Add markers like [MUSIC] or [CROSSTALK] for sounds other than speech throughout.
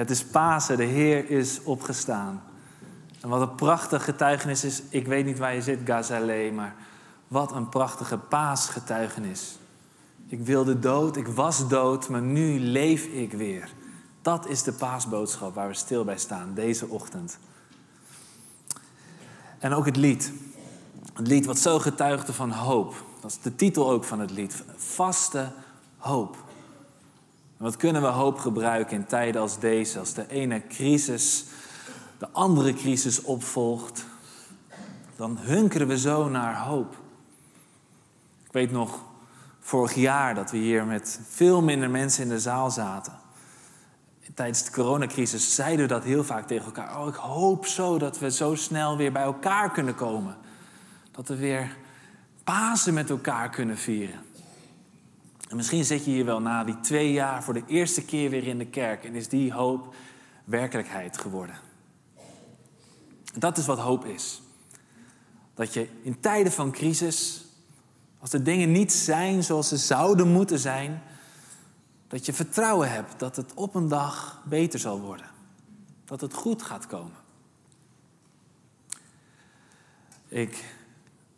Het is Pasen, de Heer is opgestaan. En wat een prachtig getuigenis is. Ik weet niet waar je zit, Gazale, maar wat een prachtige paasgetuigenis. Ik wilde dood, ik was dood, maar nu leef ik weer. Dat is de paasboodschap waar we stil bij staan deze ochtend. En ook het lied. Het lied wat zo getuigde van hoop. Dat is de titel ook van het lied. Vaste hoop. Wat kunnen we hoop gebruiken in tijden als deze, als de ene crisis de andere crisis opvolgt, dan hunkeren we zo naar hoop. Ik weet nog vorig jaar dat we hier met veel minder mensen in de zaal zaten. Tijdens de coronacrisis zeiden we dat heel vaak tegen elkaar. Oh, ik hoop zo dat we zo snel weer bij elkaar kunnen komen. Dat we weer Pasen met elkaar kunnen vieren. En misschien zit je hier wel na die twee jaar voor de eerste keer weer in de kerk en is die hoop werkelijkheid geworden. Dat is wat hoop is. Dat je in tijden van crisis, als de dingen niet zijn zoals ze zouden moeten zijn, dat je vertrouwen hebt dat het op een dag beter zal worden. Dat het goed gaat komen. Ik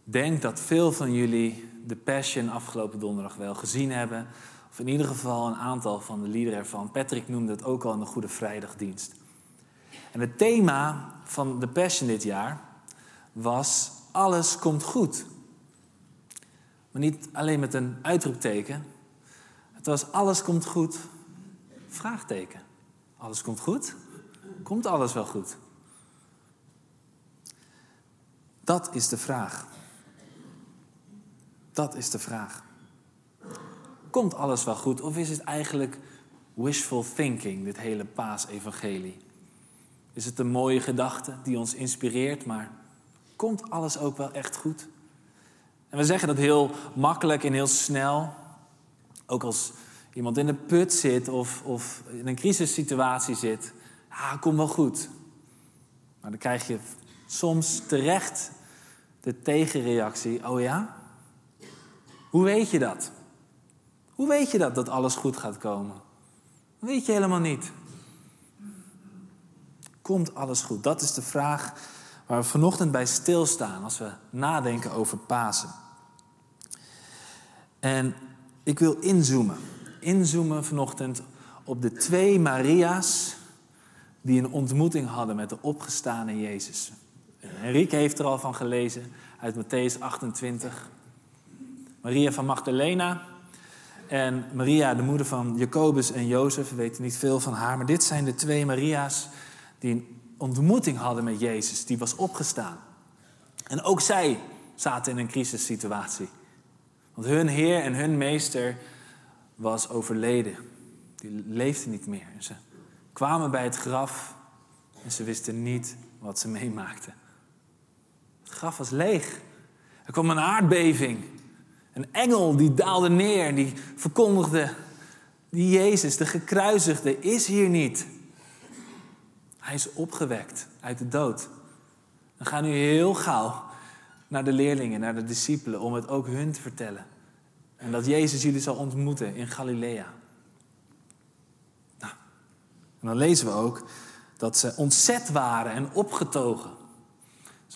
denk dat veel van jullie de Passion afgelopen donderdag wel gezien hebben. Of in ieder geval een aantal van de liederen ervan. Patrick noemde het ook al in de Goede Vrijdagdienst. En het thema van de Passion dit jaar was alles komt goed. Maar niet alleen met een uitroepteken. Het was alles komt goed, vraagteken. Alles komt goed? Komt alles wel goed? Dat is de vraag. Dat is de vraag. Komt alles wel goed of is het eigenlijk wishful thinking, dit hele paasevangelie? Is het een mooie gedachte die ons inspireert, maar komt alles ook wel echt goed? En we zeggen dat heel makkelijk en heel snel. Ook als iemand in de put zit of, of in een crisissituatie zit. Ah, komt wel goed. Maar dan krijg je soms terecht de tegenreactie. Oh ja? Hoe weet je dat? Hoe weet je dat, dat alles goed gaat komen? Dat weet je helemaal niet. Komt alles goed? Dat is de vraag waar we vanochtend bij stilstaan als we nadenken over Pasen. En ik wil inzoomen. Inzoomen vanochtend op de twee Maria's die een ontmoeting hadden met de opgestane Jezus. Henrike heeft er al van gelezen uit Matthäus 28. Maria van Magdalena en Maria, de moeder van Jacobus en Jozef. We weten niet veel van haar, maar dit zijn de twee Maria's die een ontmoeting hadden met Jezus, die was opgestaan. En ook zij zaten in een crisissituatie. Want hun Heer en hun Meester was overleden. Die leefde niet meer. Ze kwamen bij het graf en ze wisten niet wat ze meemaakten. Het graf was leeg. Er kwam een aardbeving. Een engel die daalde neer, die verkondigde: die Jezus, de gekruisigde, is hier niet. Hij is opgewekt uit de dood. Dan gaan nu heel gauw naar de leerlingen, naar de discipelen, om het ook hun te vertellen. En dat Jezus jullie zal ontmoeten in Galilea. Nou, en dan lezen we ook dat ze ontzet waren en opgetogen.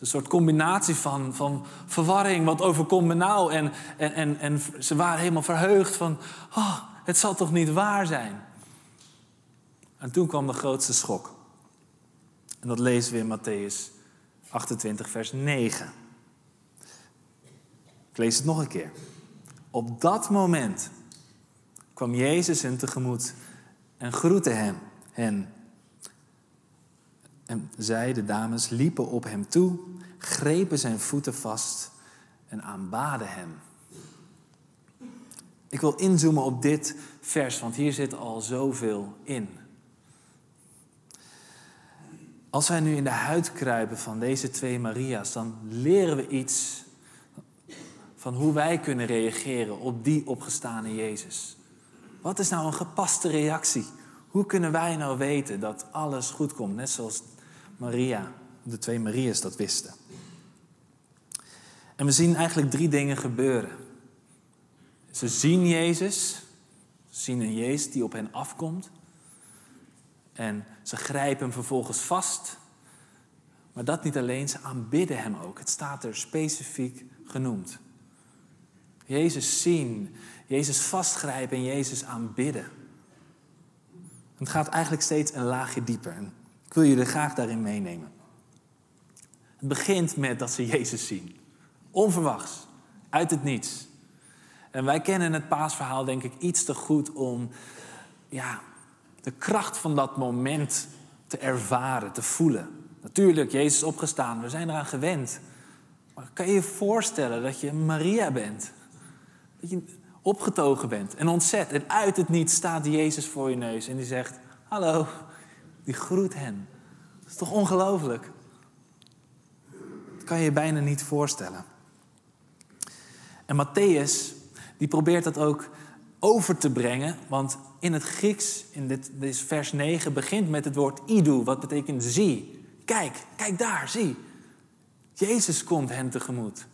Een soort combinatie van, van verwarring. Wat overkomt me nou? En, en, en, en ze waren helemaal verheugd van... Oh, het zal toch niet waar zijn? En toen kwam de grootste schok. En dat lezen we in Matthäus 28, vers 9. Ik lees het nog een keer. Op dat moment kwam Jezus hen tegemoet en groette hem, hen. En zij, de dames, liepen op hem toe, grepen zijn voeten vast en aanbaden hem. Ik wil inzoomen op dit vers, want hier zit al zoveel in. Als wij nu in de huid kruipen van deze twee Maria's, dan leren we iets van hoe wij kunnen reageren op die opgestane Jezus. Wat is nou een gepaste reactie? Hoe kunnen wij nou weten dat alles goed komt, net zoals Maria, de twee Maria's dat wisten? En we zien eigenlijk drie dingen gebeuren. Ze zien Jezus, ze zien een Jezus die op hen afkomt. En ze grijpen hem vervolgens vast. Maar dat niet alleen, ze aanbidden hem ook. Het staat er specifiek genoemd. Jezus zien, Jezus vastgrijpen en Jezus aanbidden. Het gaat eigenlijk steeds een laagje dieper. Ik wil jullie graag daarin meenemen. Het begint met dat ze Jezus zien. Onverwachts, uit het niets. En wij kennen het paasverhaal denk ik iets te goed om ja, de kracht van dat moment te ervaren, te voelen. Natuurlijk, Jezus opgestaan, we zijn eraan gewend. Maar kan je je voorstellen dat je Maria bent? Dat je opgetogen bent en ontzet. En uit het niet staat Jezus voor je neus en die zegt: Hallo, die groet hen. Dat is toch ongelooflijk? Dat kan je je bijna niet voorstellen. En Matthäus, die probeert dat ook over te brengen, want in het Grieks, in dit, dit vers 9, begint met het woord idu, wat betekent zie. Kijk, kijk daar, zie. Jezus komt hen tegemoet.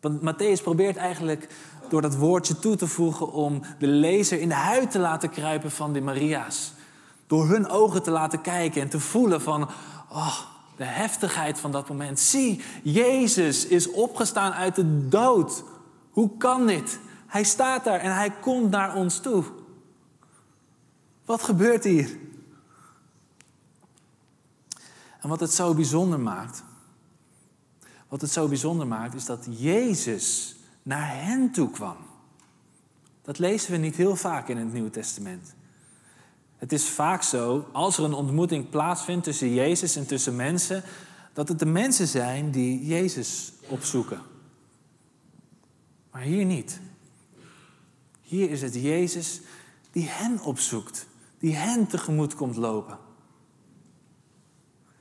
Want Matthäus probeert eigenlijk door dat woordje toe te voegen om de lezer in de huid te laten kruipen van de Maria's. Door hun ogen te laten kijken en te voelen van, oh, de heftigheid van dat moment. Zie, Jezus is opgestaan uit de dood. Hoe kan dit? Hij staat daar en hij komt naar ons toe. Wat gebeurt hier? En wat het zo bijzonder maakt, wat het zo bijzonder maakt, is dat Jezus naar hen toe kwam. Dat lezen we niet heel vaak in het Nieuwe Testament. Het is vaak zo, als er een ontmoeting plaatsvindt tussen Jezus en tussen mensen, dat het de mensen zijn die Jezus opzoeken. Maar hier niet. Hier is het Jezus die hen opzoekt, die hen tegemoet komt lopen.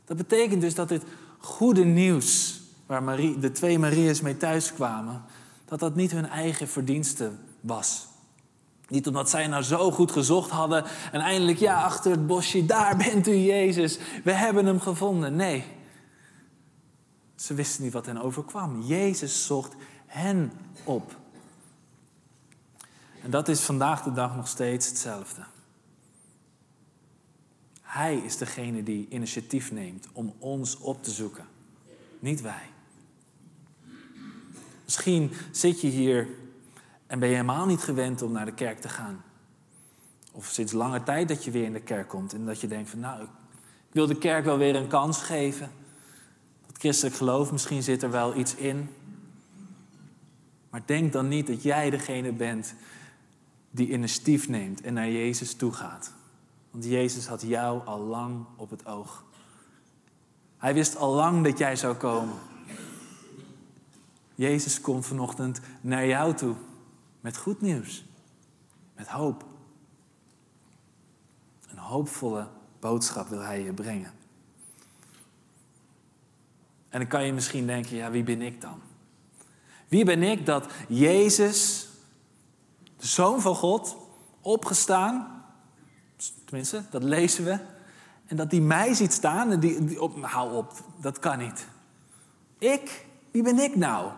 Dat betekent dus dat dit goede nieuws, waar Marie, de twee Maria's mee thuiskwamen, dat dat niet hun eigen verdienste was. Niet omdat zij nou zo goed gezocht hadden en eindelijk, ja, achter het bosje, daar [LAUGHS] bent u Jezus, we hebben hem gevonden. Nee, ze wisten niet wat hen overkwam. Jezus zocht hen op. En dat is vandaag de dag nog steeds hetzelfde. Hij is degene die initiatief neemt om ons op te zoeken, niet wij. Misschien zit je hier en ben je helemaal niet gewend om naar de kerk te gaan. Of sinds lange tijd dat je weer in de kerk komt en dat je denkt van nou, ik wil de kerk wel weer een kans geven. Dat christelijk geloof, misschien zit er wel iets in. Maar denk dan niet dat jij degene bent die initiatief neemt en naar Jezus toe gaat. Want Jezus had jou al lang op het oog. Hij wist al lang dat jij zou komen. Jezus komt vanochtend naar jou toe met goed nieuws, met hoop. Een hoopvolle boodschap wil hij je brengen. En dan kan je misschien denken, ja, wie ben ik dan? Wie ben ik dat Jezus, de Zoon van God, opgestaan, tenminste, dat lezen we, en dat hij mij ziet staan en die, die op, hou op, dat kan niet. Ik, wie ben ik nou?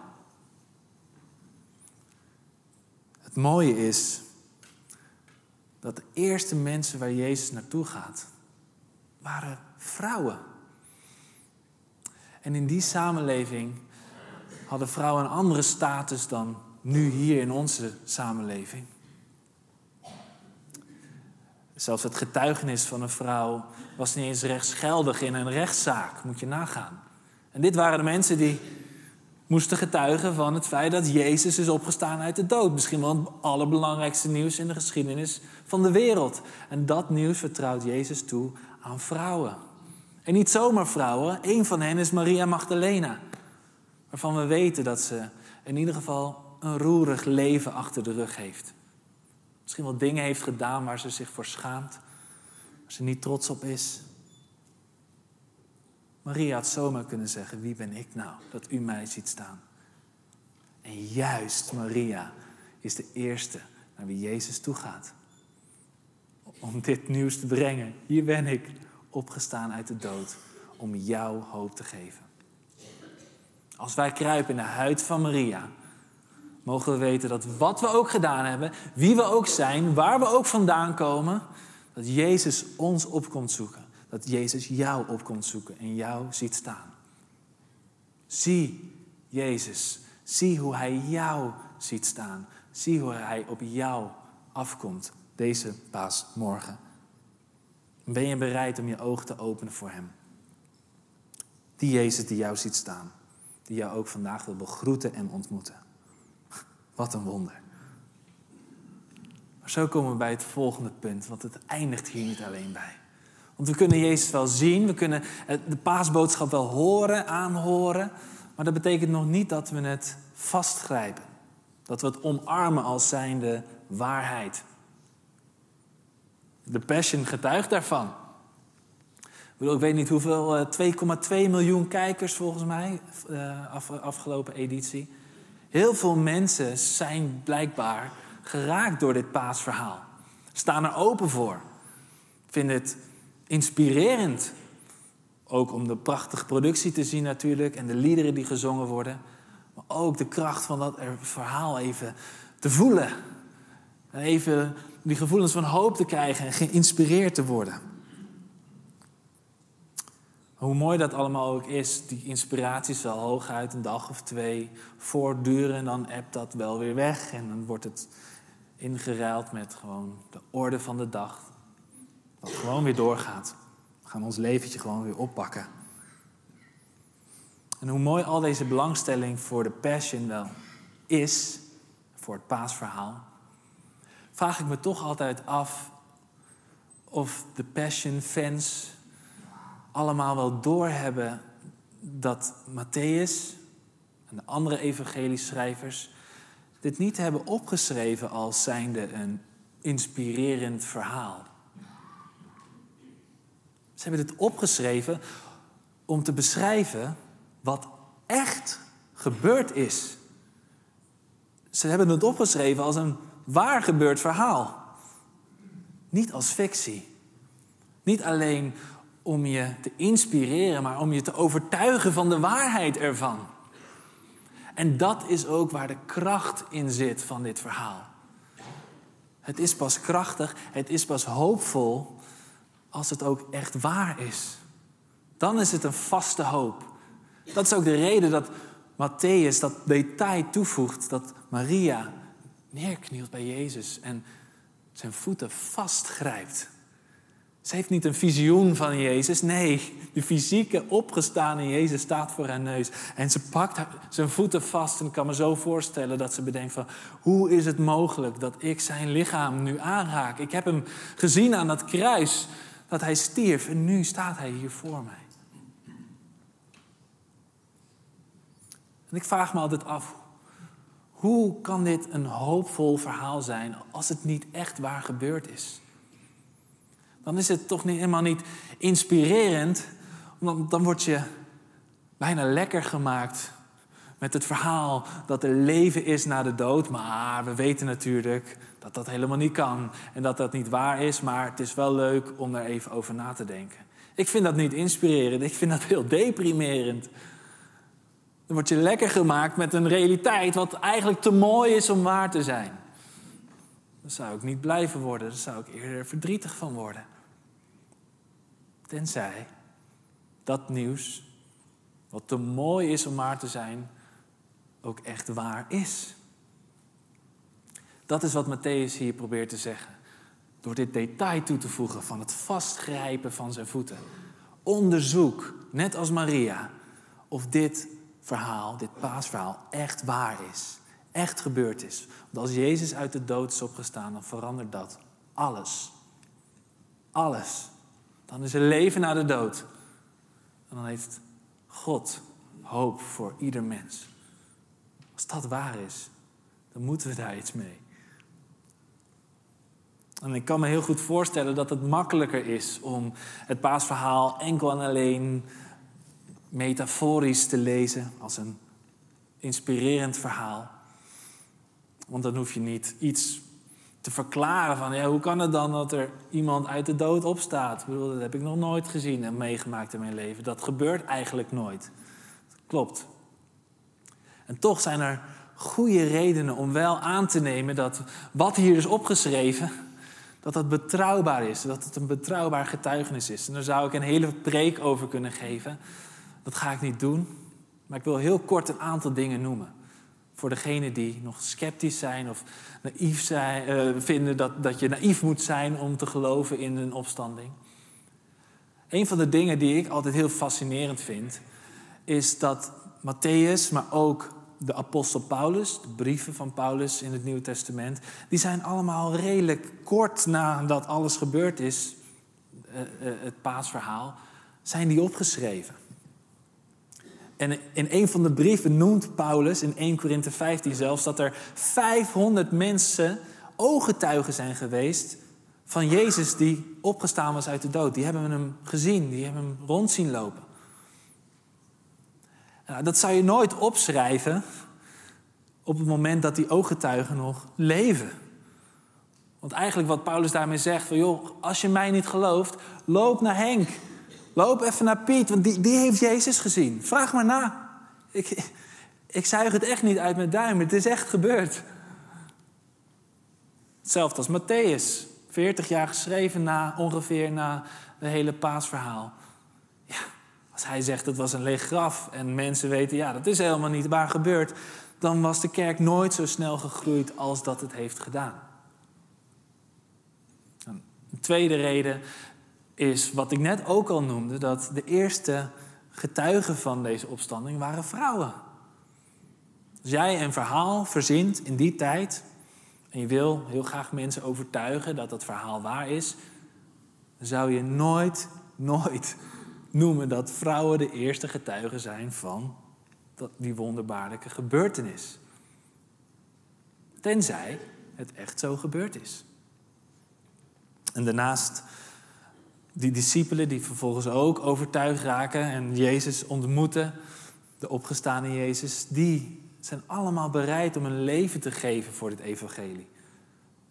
Het mooie is dat de eerste mensen waar Jezus naartoe gaat, waren vrouwen. En in die samenleving hadden vrouwen een andere status dan nu hier in onze samenleving. Zelfs het getuigenis van een vrouw was niet eens rechtsgeldig in een rechtszaak, moet je nagaan. En dit waren de mensen die moesten getuigen van het feit dat Jezus is opgestaan uit de dood. Misschien wel het allerbelangrijkste nieuws in de geschiedenis van de wereld. En dat nieuws vertrouwt Jezus toe aan vrouwen. En niet zomaar vrouwen, een van hen is Maria Magdalena. Waarvan we weten dat ze in ieder geval een roerig leven achter de rug heeft. Misschien wel dingen heeft gedaan waar ze zich voor schaamt, waar ze niet trots op is. Maria had zomaar kunnen zeggen: Wie ben ik nou dat u mij ziet staan? En juist Maria is de eerste naar wie Jezus toe gaat. Om dit nieuws te brengen. Hier ben ik, opgestaan uit de dood, om jou hoop te geven. Als wij kruipen in de huid van Maria, mogen we weten dat wat we ook gedaan hebben, wie we ook zijn, waar we ook vandaan komen, dat Jezus ons op komt zoeken. Dat Jezus jou op komt zoeken en jou ziet staan. Zie Jezus. Zie hoe Hij jou ziet staan. Zie hoe Hij op jou afkomt deze paasmorgen. Ben je bereid om je ogen te openen voor Hem? Die Jezus die jou ziet staan. Die jou ook vandaag wil begroeten en ontmoeten. Wat een wonder. Zo komen we bij het volgende punt, want het eindigt hier niet alleen bij. Want we kunnen Jezus wel zien, we kunnen de paasboodschap wel horen, aanhoren, maar dat betekent nog niet dat we het vastgrijpen. Dat we het omarmen als zijnde waarheid. De Passion getuigt daarvan. Ik weet niet hoeveel, 2,2 eh, miljoen kijkers volgens mij, uh, afgelopen editie. Heel veel mensen zijn blijkbaar geraakt door dit paasverhaal. Staan er open voor. Vinden het inspirerend. Ook om de prachtige productie te zien natuurlijk en de liederen die gezongen worden. Maar ook de kracht van dat verhaal even te voelen. En even die gevoelens van hoop te krijgen en geïnspireerd te worden. Hoe mooi dat allemaal ook is, die inspiratie zal hooguit een dag of twee voortduren en dan appt dat wel weer weg en dan wordt het ingeruild met gewoon de orde van de dag. Dat gewoon weer doorgaat. We gaan ons leventje gewoon weer oppakken. En hoe mooi al deze belangstelling voor de Passion wel is, voor het paasverhaal, vraag ik me toch altijd af of de Passion-fans allemaal wel doorhebben dat Matthäus en de andere evangelieschrijvers dit niet hebben opgeschreven als zijnde een inspirerend verhaal. Ze hebben dit opgeschreven om te beschrijven wat echt gebeurd is. Ze hebben het opgeschreven als een waar gebeurd verhaal. Niet als fictie. Niet alleen om je te inspireren, maar om je te overtuigen van de waarheid ervan. En dat is ook waar de kracht in zit van dit verhaal. Het is pas krachtig, het is pas hoopvol als het ook echt waar is. Dan is het een vaste hoop. Dat is ook de reden dat Matthäus dat detail toevoegt, dat Maria neerknielt bij Jezus en zijn voeten vastgrijpt. Ze heeft niet een visioen van Jezus. Nee, de fysieke opgestane Jezus staat voor haar neus. En ze pakt zijn voeten vast. En kan me zo voorstellen dat ze bedenkt van... hoe is het mogelijk dat ik zijn lichaam nu aanraak? Ik heb hem gezien aan dat kruis dat hij stierf. En nu staat hij hier voor mij. En ik vraag me altijd af... hoe kan dit een hoopvol verhaal zijn... als het niet echt waar gebeurd is? dan is het toch niet, helemaal niet inspirerend. Want dan word je bijna lekker gemaakt met het verhaal dat er leven is na de dood. Maar we weten natuurlijk dat dat helemaal niet kan en dat dat niet waar is. Maar het is wel leuk om daar even over na te denken. Ik vind dat niet inspirerend, ik vind dat heel deprimerend. Dan word je lekker gemaakt met een realiteit wat eigenlijk te mooi is om waar te zijn. Dan zou ik niet blijven worden, daar zou ik eerder verdrietig van worden. Tenzij dat nieuws, wat te mooi is om waar te zijn, ook echt waar is. Dat is wat Matthäus hier probeert te zeggen. Door dit detail toe te voegen van het vastgrijpen van zijn voeten. Onderzoek, net als Maria, of dit verhaal, dit paasverhaal, echt waar is. Echt gebeurd is. Want als Jezus uit de dood is opgestaan, dan verandert dat alles. Alles. Dan is er leven na de dood. En dan heeft God hoop voor ieder mens. Als dat waar is, dan moeten we daar iets mee. En ik kan me heel goed voorstellen dat het makkelijker is om het paasverhaal enkel en alleen metaforisch te lezen, als een inspirerend verhaal. Want dan hoef je niet iets te verklaren van ja, hoe kan het dan dat er iemand uit de dood opstaat? Ik bedoel, dat heb ik nog nooit gezien en meegemaakt in mijn leven. Dat gebeurt eigenlijk nooit. klopt. En toch zijn er goede redenen om wel aan te nemen dat wat hier is opgeschreven, dat dat betrouwbaar is, dat het een betrouwbaar getuigenis is. En daar zou ik een hele preek over kunnen geven. Dat ga ik niet doen, maar ik wil heel kort een aantal dingen noemen. Voor degenen die nog sceptisch zijn of naïef zijn, uh, vinden dat, dat je naïef moet zijn om te geloven in een opstanding. Een van de dingen die ik altijd heel fascinerend vind, is dat Matthäus, maar ook de apostel Paulus, de brieven van Paulus in het Nieuwe Testament, die zijn allemaal redelijk kort nadat alles gebeurd is, uh, uh, het paasverhaal, zijn die opgeschreven. En in een van de brieven noemt Paulus, in 1 Korinthe 15 zelfs, dat er 500 mensen ooggetuigen zijn geweest van Jezus die opgestaan was uit de dood. Die hebben hem gezien, die hebben hem rond zien lopen. Dat zou je nooit opschrijven op het moment dat die ooggetuigen nog leven. Want eigenlijk wat Paulus daarmee zegt, van joh, als je mij niet gelooft, loop naar Henk. Loop even naar Piet, want die, die heeft Jezus gezien. Vraag maar na. Ik, ik zuig het echt niet uit mijn duim, het is echt gebeurd. Hetzelfde als Matthäus, 40 jaar geschreven na ongeveer na het hele paasverhaal. Als hij zegt het was een leeg graf en mensen weten, ja, dat is helemaal niet waar gebeurd, dan was de kerk nooit zo snel gegroeid als dat het heeft gedaan. Een tweede reden is wat ik net ook al noemde, dat de eerste getuigen van deze opstanding waren vrouwen. Als jij een verhaal verzint in die tijd en je wil heel graag mensen overtuigen dat dat verhaal waar is, zou je nooit, nooit noemen dat vrouwen de eerste getuigen zijn van die wonderbaarlijke gebeurtenis. Tenzij het echt zo gebeurd is. En daarnaast die discipelen die vervolgens ook overtuigd raken en Jezus ontmoeten, de opgestane Jezus, die zijn allemaal bereid om een leven te geven voor dit evangelie.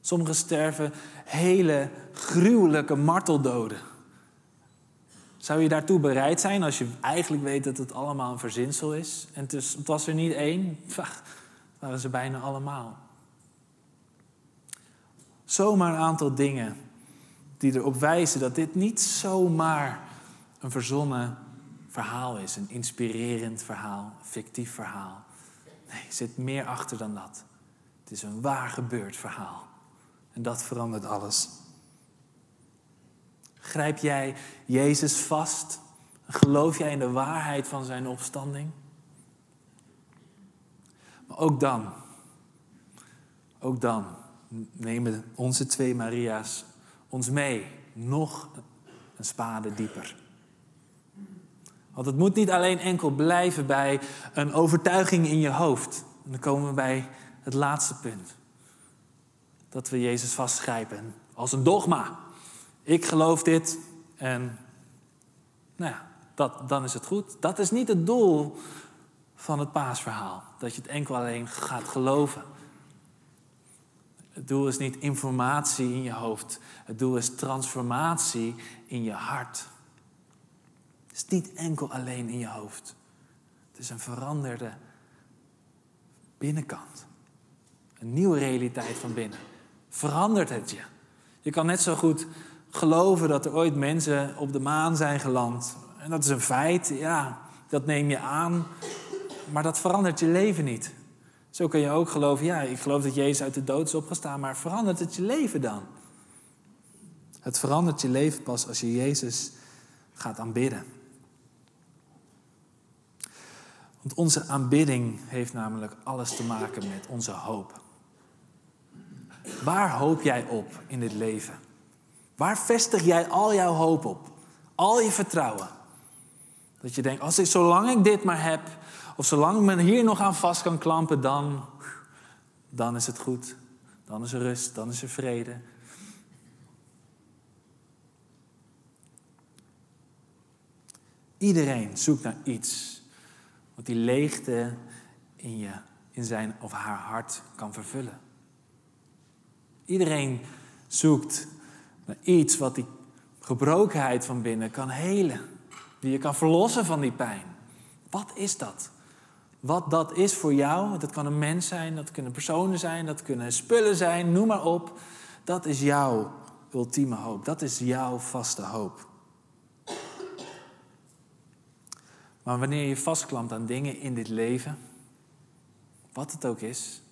Sommigen sterven hele gruwelijke marteldoden. Zou je daartoe bereid zijn als je eigenlijk weet dat het allemaal een verzinsel is? En het, was er niet één, waren ze bijna allemaal. Zomaar een aantal dingen die erop wijzen dat dit niet zomaar een verzonnen verhaal is, een inspirerend verhaal, een fictief verhaal. Nee, er zit meer achter dan dat. Het is een waar gebeurd verhaal. En dat verandert alles. Grijp jij Jezus vast? Geloof jij in de waarheid van zijn opstanding? Maar ook dan, ook dan nemen onze twee Maria's ons mee nog een spade dieper. Want het moet niet alleen enkel blijven bij een overtuiging in je hoofd. En dan komen we bij het laatste punt. Dat we Jezus vastgrijpen als een dogma. Ik geloof dit en nou ja, dat, dan is het goed. Dat is niet het doel van het paasverhaal. Dat je het enkel alleen gaat geloven. Het doel is niet informatie in je hoofd. Het doel is transformatie in je hart. Het is niet enkel alleen in je hoofd. Het is een veranderde binnenkant. Een nieuwe realiteit van binnen. Verandert het je? Je kan net zo goed geloven dat er ooit mensen op de maan zijn geland. En dat is een feit, ja, dat neem je aan. Maar dat verandert je leven niet. Zo kun je ook geloven, ja, ik geloof dat Jezus uit de dood is opgestaan, maar verandert het je leven dan? Het verandert je leven pas als je Jezus gaat aanbidden. Want onze aanbidding heeft namelijk alles te maken met onze hoop. Waar hoop jij op in dit leven? Waar vestig jij al jouw hoop op? Al je vertrouwen? Dat je denkt, als ik, zolang ik dit maar heb, of zolang me hier nog aan vast kan klampen, dan, dan is het goed. Dan is er rust, dan is er vrede. Iedereen zoekt naar iets wat die leegte in, je, in zijn of haar hart kan vervullen. Iedereen zoekt iets wat die gebrokenheid van binnen kan helen. Die je kan verlossen van die pijn. Wat is dat? Wat dat is voor jou, dat kan een mens zijn, dat kunnen personen zijn, dat kunnen spullen zijn, noem maar op. Dat is jouw ultieme hoop. Dat is jouw vaste hoop. Maar wanneer je vastklampt aan dingen in dit leven, wat het ook is,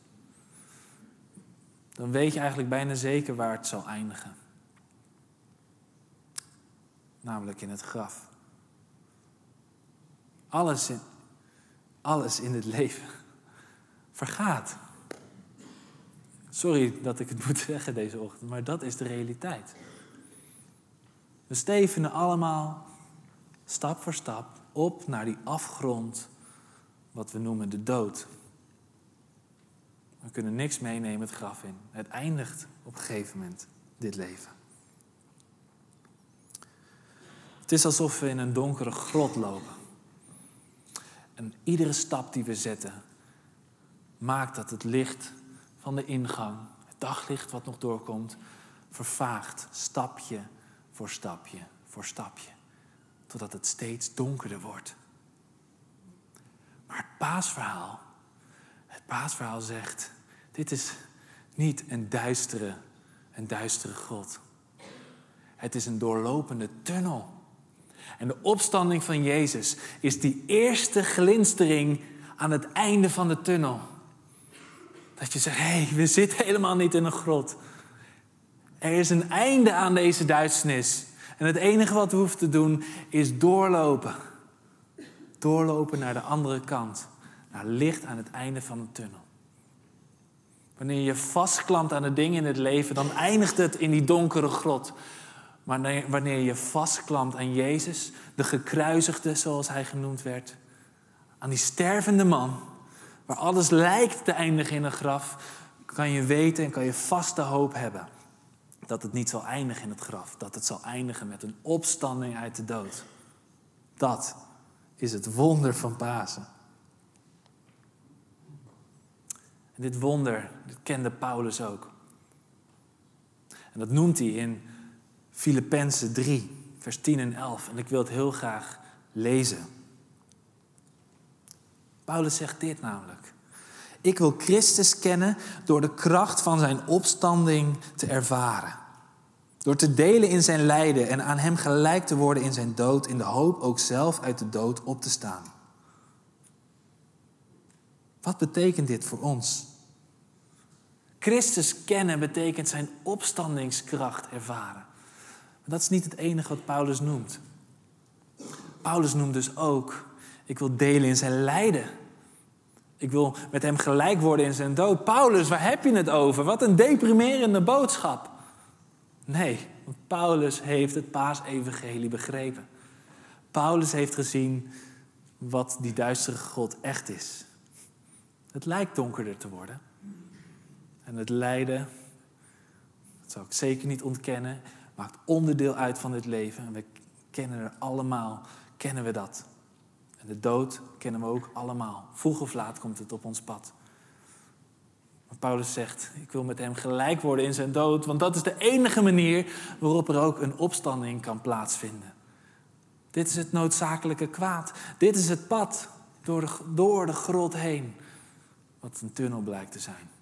dan weet je eigenlijk bijna zeker waar het zal eindigen. Namelijk in het graf. Alles in, alles in het leven [LAUGHS] vergaat. Sorry dat ik het [LAUGHS] moet zeggen deze ochtend, maar dat is de realiteit. We stevenen allemaal stap voor stap op naar die afgrond, wat we noemen de dood. We kunnen niks meenemen het graf in. Het eindigt op een gegeven moment, dit leven. Het is alsof we in een donkere grot lopen. En iedere stap die we zetten, maakt dat het licht van de ingang, het daglicht wat nog doorkomt, vervaagt stapje voor stapje voor stapje, totdat het steeds donkerder wordt. Maar het paasverhaal, het paasverhaal zegt, dit is niet een duistere, een duistere grot. Het is een doorlopende tunnel. En de opstanding van Jezus is die eerste glinstering aan het einde van de tunnel. Dat je zegt, hé, hey, we zitten helemaal niet in een grot. Er is een einde aan deze duisternis. En het enige wat we hoeven te doen is doorlopen. Doorlopen naar de andere kant. Naar licht aan het einde van de tunnel. Wanneer je vastklampt aan de dingen in het leven, dan eindigt het in die donkere grot. Maar wanneer je vastklampt aan Jezus, de gekruisigde zoals hij genoemd werd, aan die stervende man, waar alles lijkt te eindigen in een graf, kan je weten en kan je vaste hoop hebben dat het niet zal eindigen in het graf, dat het zal eindigen met een opstanding uit de dood. Dat is het wonder van Pasen. En dit wonder, kende Paulus ook. En dat noemt hij in Filippenzen 3, vers 10 en 11. En ik wil het heel graag lezen. Paulus zegt dit namelijk. Ik wil Christus kennen door de kracht van zijn opstanding te ervaren. Door te delen in zijn lijden en aan hem gelijk te worden in zijn dood, in de hoop ook zelf uit de dood op te staan. Wat betekent dit voor ons? Christus kennen betekent zijn opstandingskracht ervaren. Dat is niet het enige wat Paulus noemt. Paulus noemt dus ook, ik wil delen in zijn lijden. Ik wil met hem gelijk worden in zijn dood. Paulus, waar heb je het over? Wat een deprimerende boodschap. Nee, want Paulus heeft het paasevangelie begrepen. Paulus heeft gezien wat die duistere God echt is. Het lijkt donkerder te worden. En het lijden, dat zou ik zeker niet ontkennen, maakt onderdeel uit van dit leven. En we kennen er allemaal, kennen we dat. En de dood kennen we ook allemaal. Vroeg of laat komt het op ons pad. Maar Paulus zegt, ik wil met hem gelijk worden in zijn dood, want dat is de enige manier waarop er ook een opstanding kan plaatsvinden. Dit is het noodzakelijke kwaad. Dit is het pad door de, door de grot heen, wat een tunnel blijkt te zijn.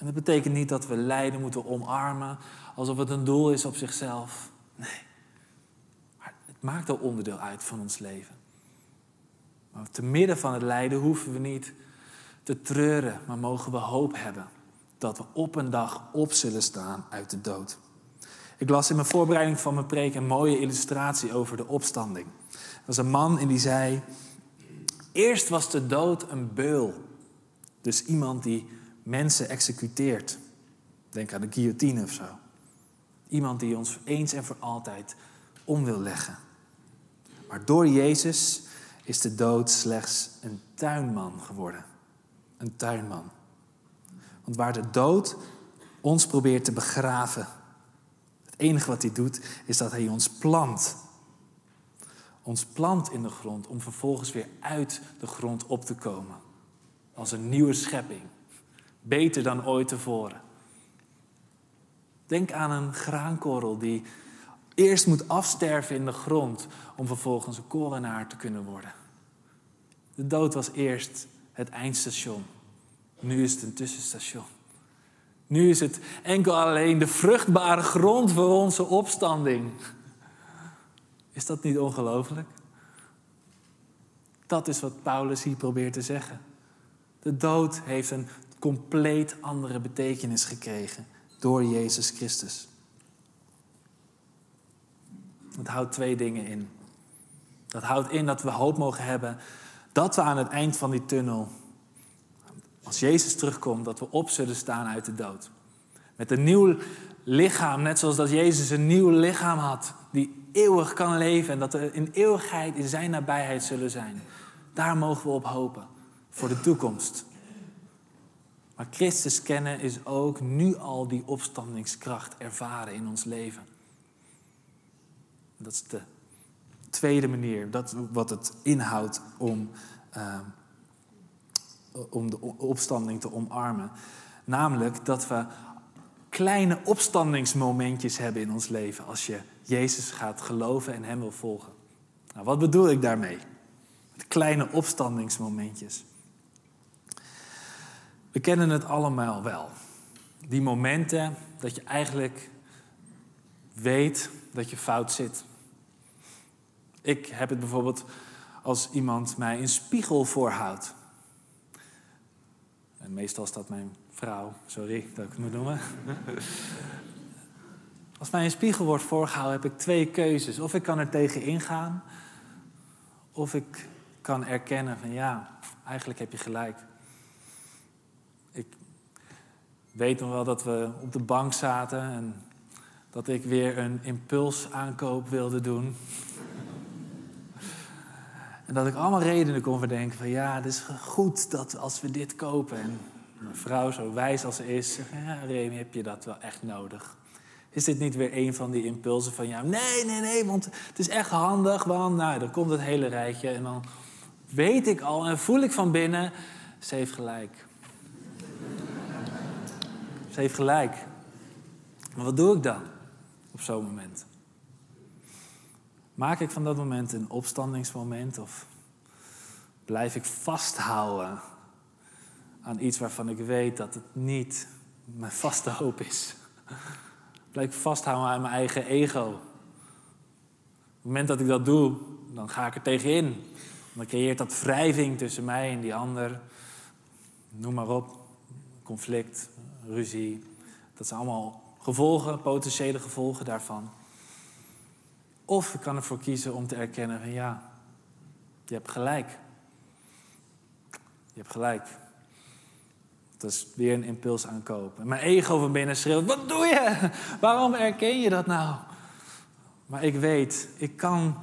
En dat betekent niet dat we lijden moeten omarmen alsof het een doel is op zichzelf. Nee. Maar het maakt ook onderdeel uit van ons leven. Maar te midden van het lijden hoeven we niet te treuren, maar mogen we hoop hebben dat we op een dag op zullen staan uit de dood. Ik las in mijn voorbereiding van mijn preek een mooie illustratie over de opstanding. Er was een man en die zei: Eerst was de dood een beul. Dus iemand die mensen executeert. Denk aan de guillotine of zo. Iemand die ons eens en voor altijd om wil leggen. Maar door Jezus is de dood slechts een tuinman geworden. Een tuinman. Want waar de dood ons probeert te begraven, het enige wat hij doet is dat hij ons plant ons plant in de grond om vervolgens weer uit de grond op te komen. Als een nieuwe schepping. Beter dan ooit tevoren. Denk aan een graankorrel die eerst moet afsterven in de grond om vervolgens een korenaar te kunnen worden. De dood was eerst het eindstation. Nu is het een tussenstation. Nu is het enkel alleen de vruchtbare grond voor onze opstanding. Is dat niet ongelooflijk? Dat is wat Paulus hier probeert te zeggen. De dood heeft een compleet andere betekenis gekregen door Jezus Christus. Het houdt twee dingen in. Dat houdt in dat we hoop mogen hebben dat we aan het eind van die tunnel, als Jezus terugkomt, dat we op zullen staan uit de dood. Met een nieuw lichaam, net zoals dat Jezus een nieuw lichaam had, die eeuwig kan leven en dat we in eeuwigheid in zijn nabijheid zullen zijn. Daar mogen we op hopen voor de toekomst. Maar Christus kennen is ook nu al die opstandingskracht ervaren in ons leven. Dat is de tweede manier, dat wat het inhoudt om, uh, om de opstanding te omarmen. Namelijk dat we kleine opstandingsmomentjes hebben in ons leven als je Jezus gaat geloven en Hem wil volgen. Nou, wat bedoel ik daarmee? Kleine opstandingsmomentjes. We kennen het allemaal wel. Die momenten dat je eigenlijk weet dat je fout zit. Ik heb het bijvoorbeeld als iemand mij een spiegel voorhoudt. En meestal is dat mijn vrouw, sorry dat ik het moet noemen. Als mij een spiegel wordt voorgehouden, heb ik twee keuzes. Of ik kan er tegen ingaan, of ik kan erkennen van ja, eigenlijk heb je gelijk. Ik weet nog wel dat we op de bank zaten en dat ik weer een impulsaankoop wilde doen. [LAUGHS] En dat ik allemaal redenen kon verdenken van ja, het is goed dat als we dit kopen. En mijn vrouw, zo wijs als ze is, zegt ja, Remy, heb je dat wel echt nodig? Is dit niet weer een van die impulsen van jou? Nee, nee, nee, want het is echt handig, want nou, dan komt het hele rijtje en dan weet ik al en voel ik van binnen, ze heeft gelijk. Ze heeft gelijk. Maar wat doe ik dan op zo'n moment? Maak ik van dat moment een opstandingsmoment of blijf ik vasthouden aan iets waarvan ik weet dat het niet mijn vaste hoop is? Blijf ik vasthouden aan mijn eigen ego? Op het moment dat ik dat doe, dan ga ik er tegenin. Dan creëert dat wrijving tussen mij en die ander. Noem maar op. Conflict, ruzie. Dat zijn allemaal gevolgen, potentiële gevolgen daarvan. Of ik kan ervoor kiezen om te erkennen van ja, je hebt gelijk. Je hebt gelijk. Dat is weer een impuls aankopen. Mijn ego van binnen schreeuwt: Wat doe je? Waarom erken je dat nou? Maar ik weet, ik kan,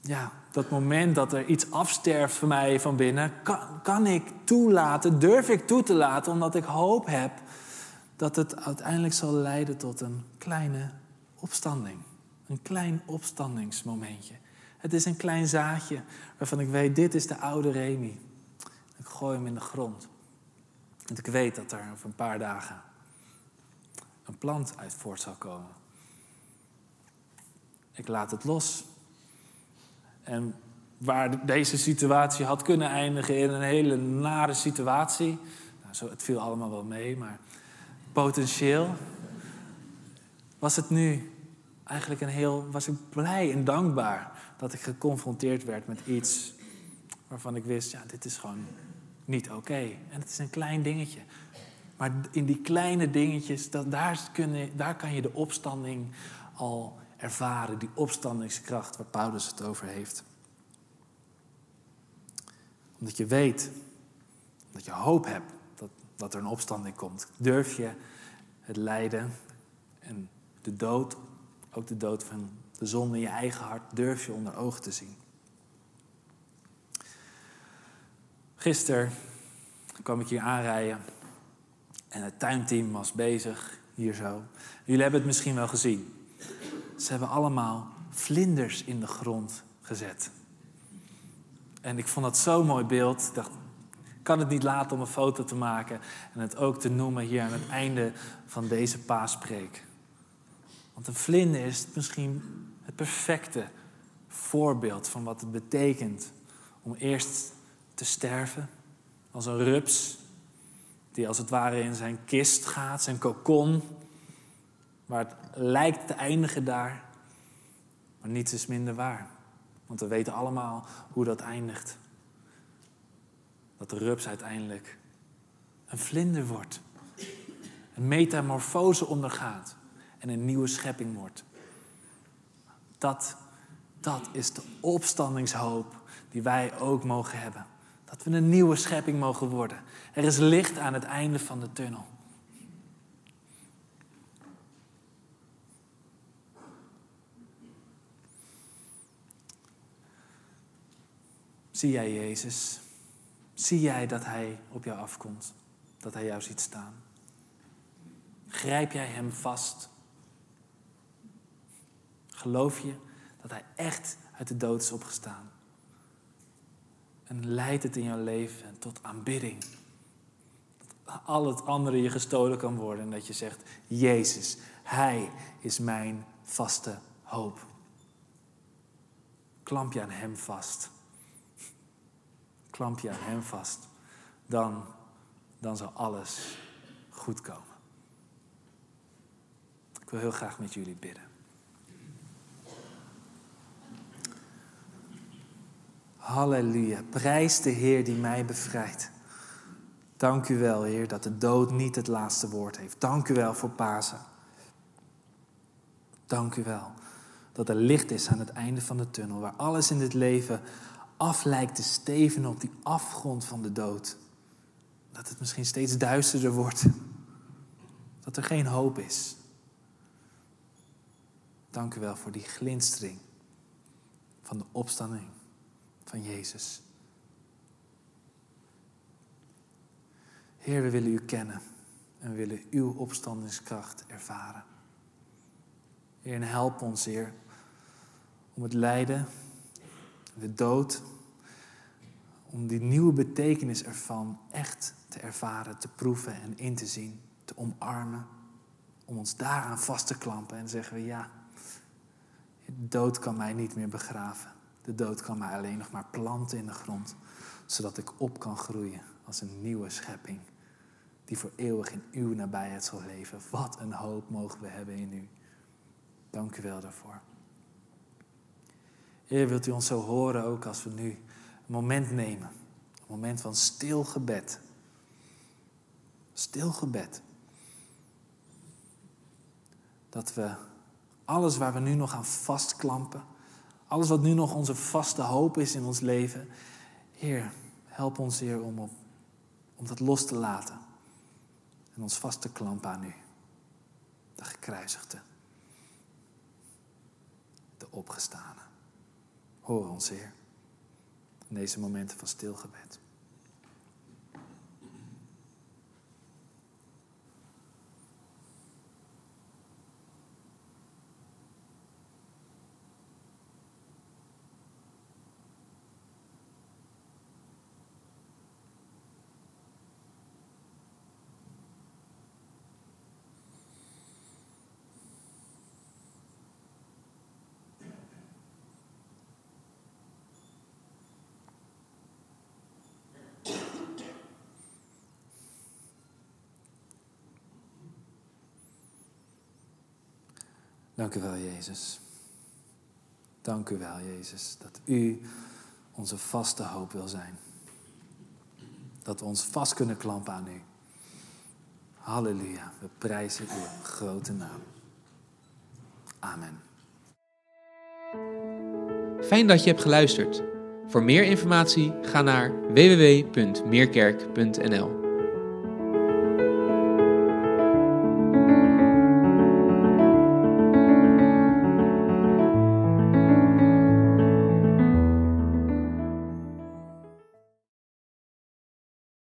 ja, dat moment dat er iets afsterft voor mij van binnen, kan, kan ik toelaten, durf ik toe te laten, omdat ik hoop heb dat het uiteindelijk zal leiden tot een kleine opstanding. Een klein opstandingsmomentje. Het is een klein zaadje waarvan ik weet, dit is de oude Remy. Ik gooi hem in de grond. En ik weet dat er over een paar dagen een plant uit voort zal komen. Ik laat het los. En waar deze situatie had kunnen eindigen in een hele nare situatie. Nou, zo, het viel allemaal wel mee, maar potentieel was het nu eigenlijk een heel. was ik blij en dankbaar dat ik geconfronteerd werd met iets waarvan ik wist, ja, dit is gewoon niet oké. En het is een klein dingetje. Maar in die kleine dingetjes, dat, daar, kunnen, daar kan je de opstanding al ervaren. Die opstandingskracht waar Paulus het over heeft. Omdat je weet, dat je hoop hebt dat, dat er een opstanding komt. Durf je het lijden en de dood, ook de dood van de zon in je eigen hart, durf je onder ogen te zien. Gisteren kwam ik hier aanrijden en het tuinteam was bezig, hier zo. Jullie hebben het misschien wel gezien. Ze hebben allemaal vlinders in de grond gezet. En ik vond dat zo'n mooi beeld. Ik dacht, kan het niet laten om een foto te maken en het ook te noemen hier aan het einde van deze paaspreek. Want een vlinder is misschien het perfecte voorbeeld van wat het betekent om eerst te sterven als een rups die als het ware in zijn kist gaat, zijn kokon, waar het lijkt te eindigen daar, maar niets is minder waar. Want we weten allemaal hoe dat eindigt. Dat de rups uiteindelijk een vlinder wordt, een metamorfose ondergaat en een nieuwe schepping wordt. Dat, dat is de opstandingshoop die wij ook mogen hebben. Dat we een nieuwe schepping mogen worden. Er is licht aan het einde van de tunnel. Zie jij Jezus? Zie jij dat Hij op jou afkomt? Dat Hij jou ziet staan? Grijp jij Hem vast? Geloof je dat Hij echt uit de dood is opgestaan? En leidt het in jouw leven tot aanbidding. Dat al het andere je gestolen kan worden. En dat je zegt, Jezus, Hij is mijn vaste hoop. Klamp je aan Hem vast. Klamp je aan Hem vast. Dan, dan zal alles goed komen. Ik wil heel graag met jullie bidden. Halleluja. Prijs de Heer die mij bevrijdt. Dank u wel, Heer, dat de dood niet het laatste woord heeft. Dank u wel voor Pasen. Dank u wel dat er licht is aan het einde van de tunnel, waar alles in dit leven af lijkt te steven op die afgrond van de dood. Dat het misschien steeds duisterder wordt. Dat er geen hoop is. Dank u wel voor die glinstering van de opstanding van Jezus. Heer, we willen u kennen en we willen uw opstandingskracht ervaren. Heer, en help ons, Heer, om het lijden, de dood, om die nieuwe betekenis ervan echt te ervaren, te proeven en in te zien, te omarmen, om ons daaraan vast te klampen en zeggen we ja, de dood kan mij niet meer begraven. De dood kan mij alleen nog maar planten in de grond, zodat ik op kan groeien als een nieuwe schepping die voor eeuwig in uw nabijheid zal leven. Wat een hoop mogen we hebben in u. Dank u wel daarvoor. Heer, wilt u ons zo horen ook als we nu een moment nemen. Een moment van stil gebed. Stil gebed. Dat we alles waar we nu nog aan vastklampen, alles wat nu nog onze vaste hoop is in ons leven, Heer, help ons, Heer, om, op, om dat los te laten. En ons vast te klampen aan U. De gekruisigde. De opgestane. Hoor ons, Heer. In deze momenten van stilgebed. Dank u wel, Jezus. Dank u wel, Jezus, dat u onze vaste hoop wil zijn. Dat we ons vast kunnen klampen aan u. Halleluja, we prijzen uw grote naam. Amen. Fijn dat je hebt geluisterd. Voor meer informatie ga naar www.meerkerk.nl.